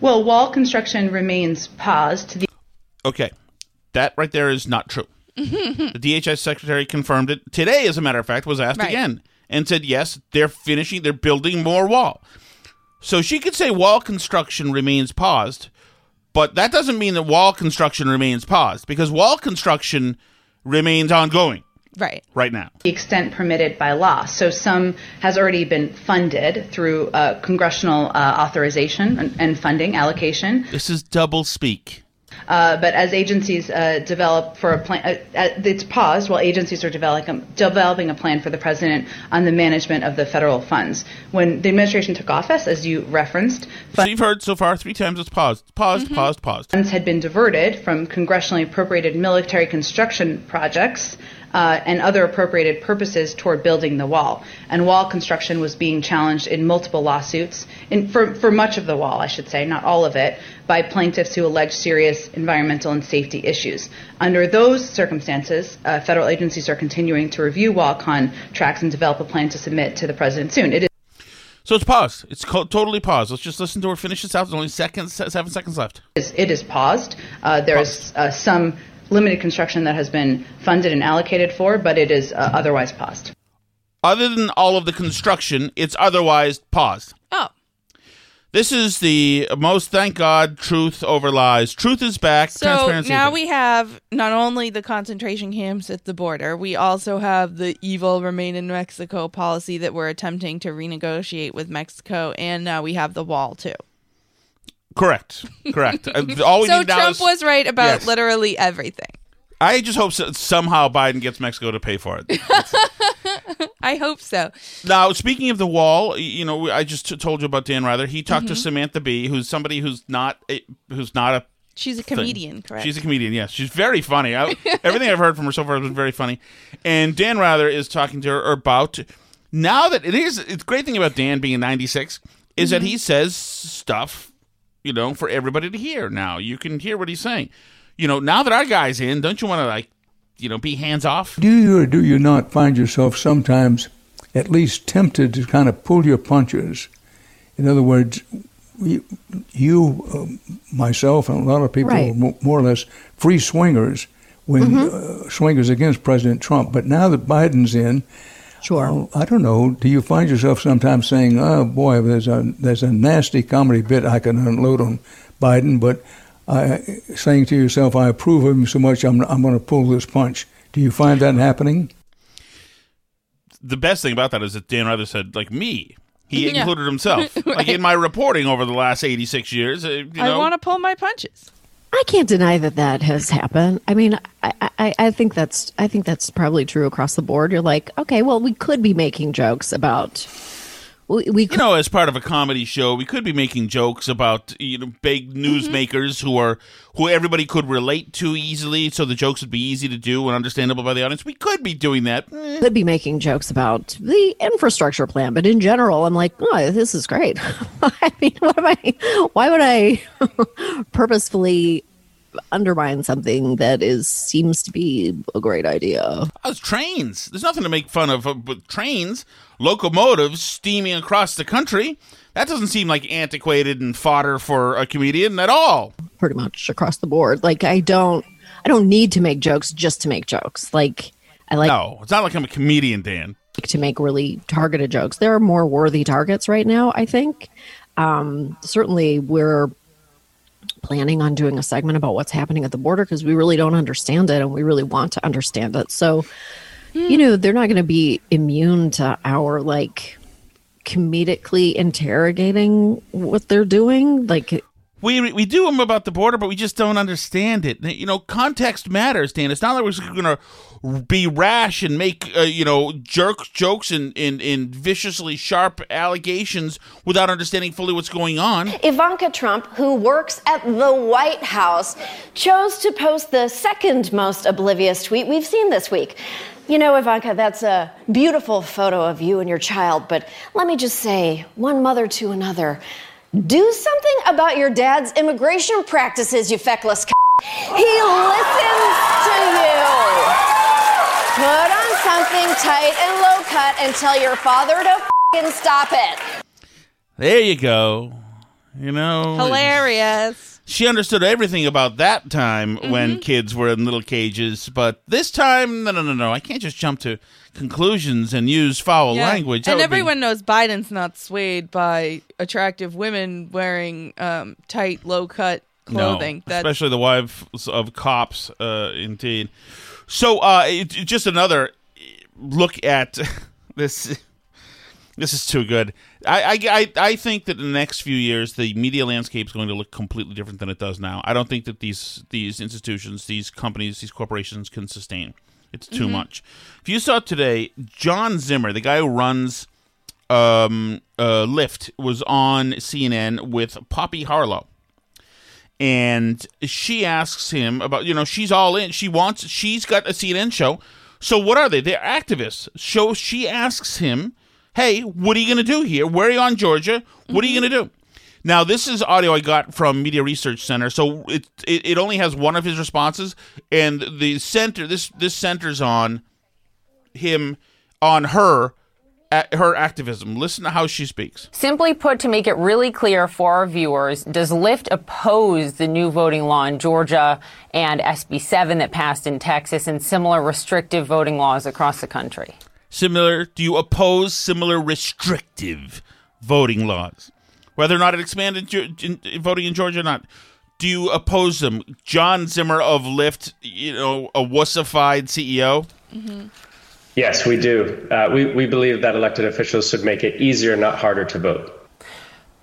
Well, wall construction remains paused. The Okay, that right there is not true. The DHS secretary confirmed it today, as a matter of fact, was asked Right. again and said, yes, they're finishing, they're building more wall. So she could say wall construction remains paused, but that doesn't mean that wall construction remains paused because wall construction remains ongoing Right. right now. the extent permitted by law. So some has already been funded through uh, congressional uh, authorization and, and funding allocation. This is double speak. Uh, but as agencies uh, develop for a plan, uh, it's paused while agencies are developing developing a plan for the president on the management of the federal funds. When the administration took office, as you referenced, So you've heard so far three times it's paused, paused, paused, paused. funds had been diverted from congressionally appropriated military construction projects uh, and other appropriated purposes toward building the wall. And wall construction was being challenged in multiple lawsuits, in, for, for much of the wall, I should say, not all of it, by plaintiffs who allege serious environmental and safety issues. Under those circumstances, uh, federal agencies are continuing to review wall contracts and develop a plan to submit to the president soon. It is So it's paused. It's co- totally paused. Let's just listen to her finish this out. There's only seconds, seven seconds left. it is paused. Uh, there is uh, some limited construction that has been funded and allocated for, but it is uh, otherwise paused. Other than all of the construction, it's otherwise paused. Oh. This is the most, thank God, truth over lies. Truth is back. So transparency. now we have not only the concentration camps at the border, we also have the evil remain in Mexico policy that we're attempting to renegotiate with Mexico, and now we have the wall too. Correct. Correct. Uh, All we so need now Trump is- was right about Yes. literally everything. I just hope so, somehow Biden gets Mexico to pay for it. I hope so. now, speaking of the wall, y- you know, I just t- told you about Dan Rather. He talked to Mhm. Samantha Bee, who's somebody who's not a, who's not a She's a thing. comedian, correct? She's a comedian. Yes, she's very funny. I, everything I've heard from her so far has been very funny. And Dan Rather is talking to her about now that it is. It's great thing about Dan being 96 is that Mhm. he says stuff, you know, for everybody to hear. Now you can hear what he's saying. You know, now that our guy's in, don't you want to like, you know, be hands off? Do you or do you not find yourself sometimes at least tempted to kind of pull your punches? In other words, you, you um, myself, and a lot of people Right. are mo- more or less free swingers when Mhm. uh, swingers against President Trump. But now that Biden's in, sure, I don't know. Do you find yourself sometimes saying, "Oh boy, there's a there's a nasty comedy bit I can unload on Biden," but I, saying to yourself, "I approve of him so much, I'm I'm going to pull this punch." Do you find that happening? The best thing about that is that Dan Rather said, like me, he Yeah. included himself. Like in my reporting over the last 86 years, uh, you I want to pull my punches. I can't deny that that has happened. I mean, I, I, I think that's I think that's probably true across the board. You're like, okay, well, we could be making jokes about we, we you know, as part of a comedy show, we could be making jokes about you know big Mm-hmm. newsmakers who are who everybody could relate to easily, so the jokes would be easy to do and understandable by the audience. We could be doing that. Eh, could be making jokes about the infrastructure plan, but in general, I'm like, oh, this is great. I mean, what am I? Why would I purposefully undermine something that is seems to be a great idea? How's trains? There's nothing to make fun of uh, with trains, locomotives steaming across the country. That doesn't seem like antiquated and fodder for a comedian at all. Pretty much across the board. Like, I don't, I don't need to make jokes just to make jokes. Like, I like no, it's not like I'm a comedian, Dan. to make really targeted jokes. There are more worthy targets right now, I think. Um, certainly, we're planning on doing a segment about what's happening at the border because we really don't understand it and we really want to understand it. So, you hmm. know, they're not going to be immune to our like comedically interrogating what they're doing. Like, We we do them about the border, but we just don't understand it. You know, context matters, Dan. It's not like we're going to be rash and make uh, you know jerk jokes and, and and viciously sharp allegations without understanding fully what's going on. Ivanka Trump, who works at the White House, chose to post the second most oblivious tweet we've seen this week. You know, Ivanka, that's a beautiful photo of you and your child, but let me just say, one mother to another, do something about your dad's immigration practices, you feckless c- He listens to you. Put on something tight and low cut and tell your father to fing stop it. There you go. You know, Hilarious. She understood everything about that time Mm-hmm. when kids were in little cages, but this time, no, no, no, no. I can't just jump to conclusions and use foul Yeah. language. That And would be- everyone knows Biden's not swayed by attractive women wearing um, tight, low cut clothing. Especially the wives of cops, uh, indeed. So, uh, it, it- just another look at this. This is too good. I, I, I, I think that in the next few years, the media landscape is going to look completely different than it does now. I don't think that these these institutions, these companies, these corporations can sustain. It's too Mhm. much. If you saw today, John Zimmer, the guy who runs um, uh, Lyft, was on CNN with Poppy Harlow. And she asks him about you know she's all in. She wants she's got a cnn show. So what are they? They're activists. So she asks him hey what are you going to do here? Where are you on georgia? What are you going to do now this is audio i got from media research center. So it, it it only has one of his responses and the center this this centers on him on her her activism. Listen to how she speaks. Simply put, to make it really clear for our viewers, does Lyft oppose the new voting law in Georgia and SB 7 that passed in Texas and similar restrictive voting laws across the country? similar do you oppose similar restrictive voting laws whether or not it expanded in, in voting in Georgia or not. Do you oppose them? John Zimmer of Lyft, you know, a wussified CEO. Yes, we do. Uh, we, we believe that elected officials should make it easier, not harder to vote.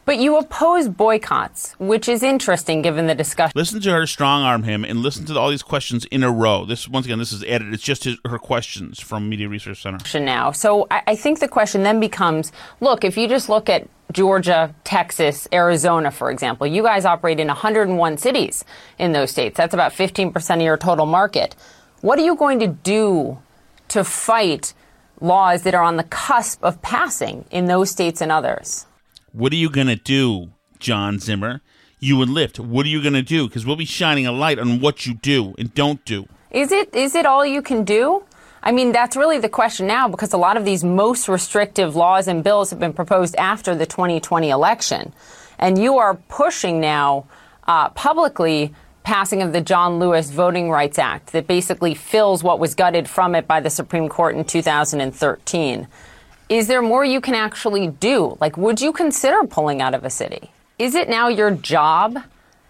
But you oppose boycotts, which is interesting given the discussion. Listen to her strong arm him and listen to all these questions in a row. This once again, this is edited. It's just his, her questions from Media Research Center. now. So I, I think the question then becomes look, if you just look at Georgia, Texas, Arizona, for example, you guys operate in 101 cities in those states. That's about 15% of your total market. What are you going to do to fight laws that are on the cusp of passing in those states and others? What are you gonna do, John Zimmer? You and Lyft. What are you gonna do? Because we'll be shining a light on what you do and don't do. Is it is it all you can do? I mean, that's really the question now because a lot of these most restrictive laws and bills have been proposed after the 2020 election. And you are pushing now uh, publicly passing of the John Lewis Voting Rights Act that basically fills what was gutted from it by the Supreme Court in 2013. Is there more you can actually do? Like, would you consider pulling out of a city? Is it now your job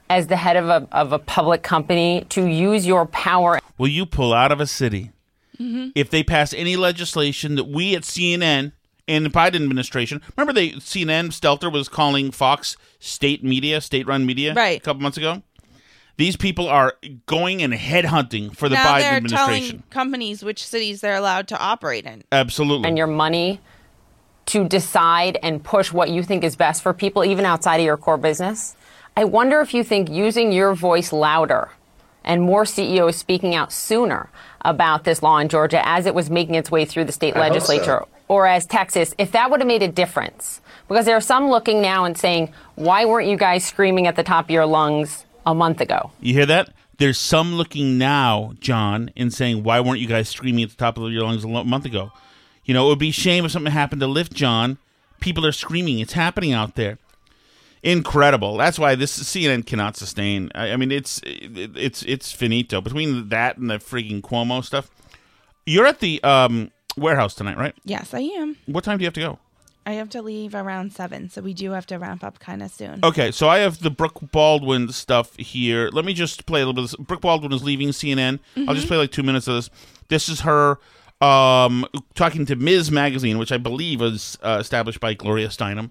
as the head of a, of a public company to use your power? Will you pull out of a city Mm-hmm. if they pass any legislation that we at CNN and the Biden administration remember they CNN Stelter was calling Fox state media, state run media, Right. a couple months ago. These people are going and headhunting for the now Biden they're administration. telling companies which cities they're allowed to operate in. Absolutely. and your money to decide and push what you think is best for people, even outside of your core business. I wonder if you think using your voice louder and more CEOs speaking out sooner about this law in Georgia as it was making its way through the state I legislature so. or as Texas, if that would have made a difference. Because there are some looking now and saying, why weren't you guys screaming at the top of your lungs a month ago? You hear that? There's some looking now, John, and saying, "Why weren't you guys screaming at the top of your lungs a month ago?" You know, it would be a shame if something happened to Lyft, John. People are screaming. It's happening out there. Incredible. That's why this CNN cannot sustain. I, I mean, it's it, it's it's finito between that and the freaking Cuomo stuff. You're at the um, warehouse tonight, right? Yes, I am. What time do you have to go? I have to leave around seven, so we do have to wrap up kind of soon. Okay, so I have the Brooke Baldwin stuff here. Let me just play a little bit of this. Brooke Baldwin is leaving CNN. I'll just Mhm. play like two minutes of this. This is her um, talking to Ms. Magazine, which I believe was uh, established by Gloria Steinem.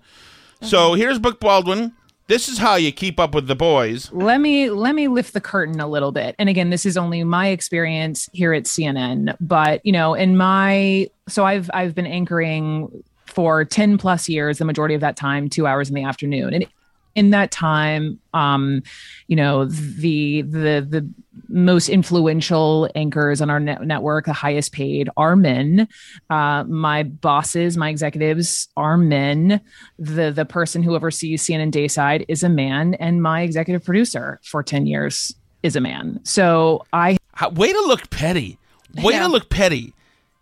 So here's Brooke Baldwin. This is how you keep up with the boys. let me let me lift the curtain a little bit and again this is only my experience here at cnn but you know in my so i've i've been anchoring for 10 plus years the majority of that time two hours in the afternoon and in that time um you know the the the most influential anchors on our net- network the highest paid are men uh my bosses my executives are men the the person who oversees cnn dayside is a man and my executive producer for 10 years is a man so i way to look petty. Way to look petty.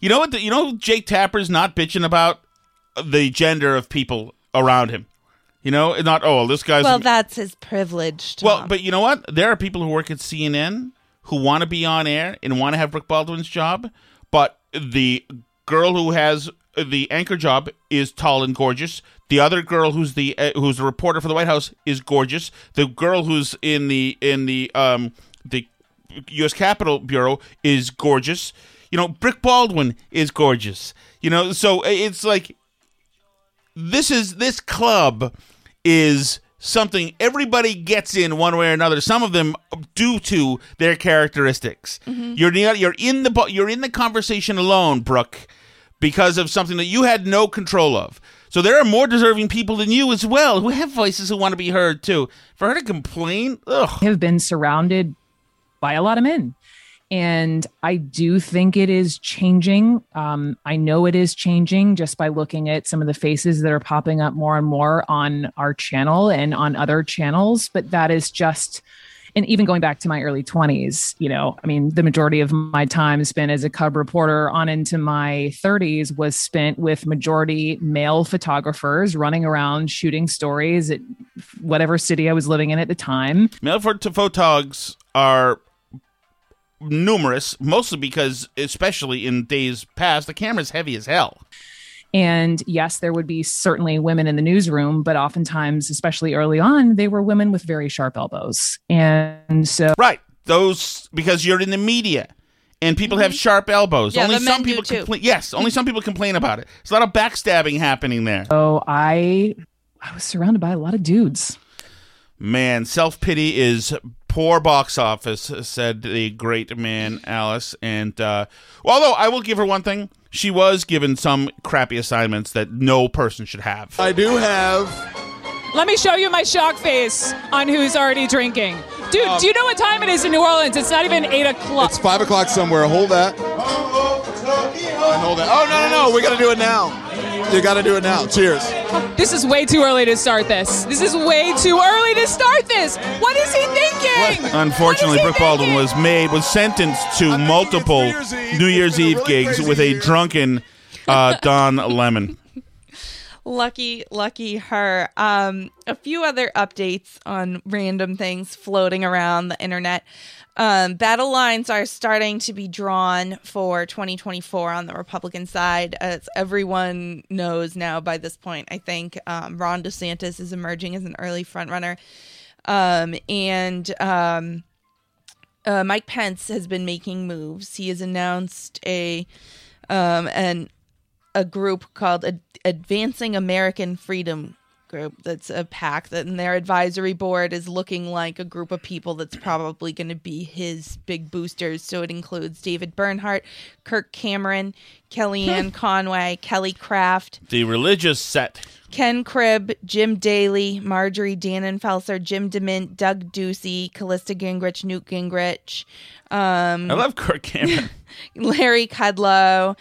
You know what? The, you know Jake Tapper's not bitching about the gender of people around him. You know, not oh this guy's well, that's his privilege. Tom. Well, but you know what? There are people who work at CNN who want to be on air and want to have Brooke Baldwin's job, but the girl who has the anchor job is tall and gorgeous. The other girl who's the uh, who's the reporter for the White House is gorgeous. The girl who's in the in the um the U.S. Capitol Bureau is gorgeous. You know, Brooke Baldwin is gorgeous. You know, so it's like this is this club is something everybody gets in one way or another. Some of them due to their characteristics. Mhm. You're you're in the you're in the conversation alone, Brooke, because of something that you had no control of. So there are more deserving people than you as well who have voices who want to be heard too. For her to complain, ugh. have been surrounded by a lot of men. And I do think it is changing. Um, I know it is changing just by looking at some of the faces that are popping up more and more on our channel and on other channels. But that is just, and even going back to my early 20s, you know, I mean, the majority of my time spent as a cub reporter on into my 30s was spent with majority male photographers running around shooting stories at whatever city I was living in at the time. Male phot- photogs are numerous, mostly because, especially in days past, the camera's heavy as hell. And yes, there would be certainly women in the newsroom, but oftentimes, especially early on, they were women with very sharp elbows. And so, right, those because you're in the media and people have sharp elbows. Mm-hmm. Yeah, only the some men people too. complain. Yes, only some people complain about it. There's a lot of backstabbing happening there. so I, I was surrounded by a lot of dudes. Man, self pity is poor box office, said the great man Alice. And uh, although I will give her one thing, she was given some crappy assignments that no person should have. I do have. Let me show you my shock face on who's already drinking. Dude, Um, do you know what time it is in New Orleans? It's not even 8 o'clock. It's five o'clock somewhere. Hold that. And hold that. Oh no no no! We got to do it now. You got to do it now. Cheers. This is way too early to start this. This is way too early to start this. What is he thinking? Unfortunately, Brooke Baldwin was made was sentenced to multiple New Year's Eve gigs with a drunken uh, Don Lemon. Lucky, lucky her. Um, a few other updates on random things floating around the internet. Um, battle lines are starting to be drawn for 2024 on the Republican side. As everyone knows now by this point, I think um, Ron DeSantis is emerging as an early frontrunner. Um, and um, uh, Mike Pence has been making moves. He has announced a um, an a group called Ad- Advancing American Freedom Group. That's a PAC that, and their advisory board is looking like a group of people that's probably going to be his big boosters. So it includes David Bernhardt, Kirk Cameron, Kellyanne Conway, Kelly Craft, The religious set. Ken Cribb, Jim Daly, Marjorie Dannenfelser, Jim DeMint, Doug Ducey, Callista Gingrich, Newt Gingrich. Um, I love Kirk Cameron. Larry Kudlow.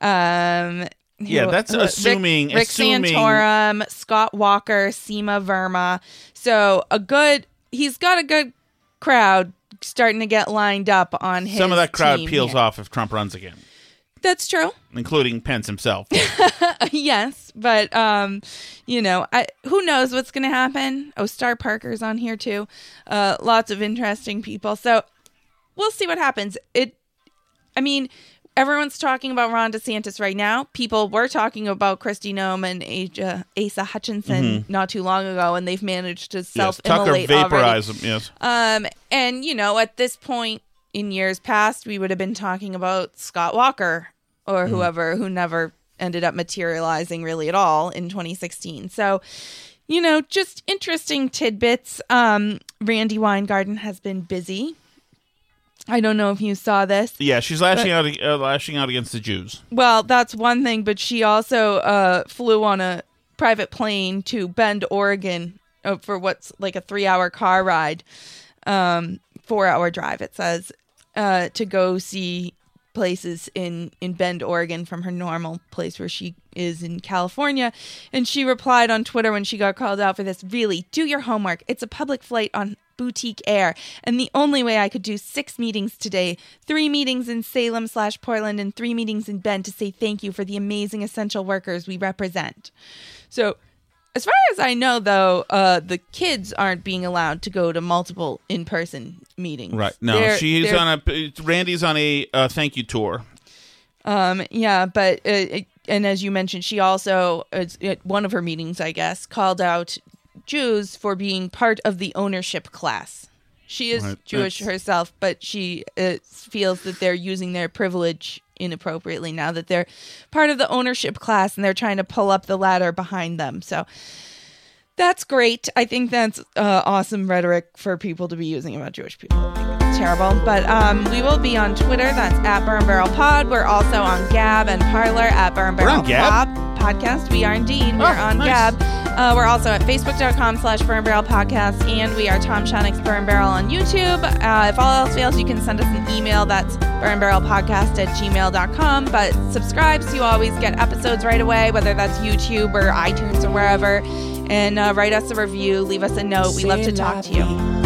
Um, Yeah, that's assuming- Rick, assuming- Santorum, Scott Walker, Seema Verma. So a good. He's got a good crowd starting to get lined up on his. Some of that crowd peels here. off if Trump runs again, That's true. including Pence himself. yes, but um, you know, I, who knows what's going to happen? Oh, Star Parker's on here too. Uh, lots of interesting people. So we'll see what happens. It, I mean, everyone's talking about Ron DeSantis right now. People were talking about Kristi Noem and Asa, Asa Hutchinson Mhm. not too long ago, and they've managed to yes, Tucker self-immolate vaporize already. him. Yes. Um, and you know, at this point in years past, we would have been talking about Scott Walker or Mhm. whoever who never ended up materializing really at all in 2016. So, you know, just interesting tidbits. Um, Randi Weingarten has been busy. I don't know if you saw this. Yeah, she's lashing But- out, uh, lashing out against the Jews. Well, that's one thing, but she also uh, flew on a private plane to Bend, Oregon uh, for what's like a three hour car ride, um, four hour drive, it says, uh, to go see places in, in Bend, Oregon from her normal place where she is in California. And she replied on Twitter when she got called out for this really, do your homework. It's a public flight on boutique air. And the only way I could do six meetings today, three meetings in Salem slash Portland and three meetings in Bend to say thank you for the amazing essential workers we represent. So as far as I know, though, uh, the kids aren't being allowed to go to multiple in-person meetings. Right. No, They're- she's they're- on a Randi's on a uh, thank you tour. Um, yeah, but uh, it- and as you mentioned, she also at one of her meetings, I guess, called out Jews for being part of the ownership class. She is Right, Jewish that's- herself, but she uh, feels that they're using their privilege inappropriately now that they're part of the ownership class and they're trying to pull up the ladder behind them. So that's great. I think that's uh, awesome rhetoric for people to be using about Jewish people. I think it's terrible. But um, we will be on Twitter. That's at Burn Barrel Pod. We're also on Gab and Parler at Burn Barrel? Pod Podcast. We are indeed. We're on nice. Gab. Uh, we're also at facebook.com slash Burn Barrel Podcast. And we are Tom Shattuck's Burn Barrel on YouTube. Uh, if all else fails, you can send us an email. That's Burn Barrel Podcast at gmail.com. But subscribe so you always get episodes right away, whether that's YouTube or iTunes or wherever and uh, write us a review, leave us a note. We love to talk to you.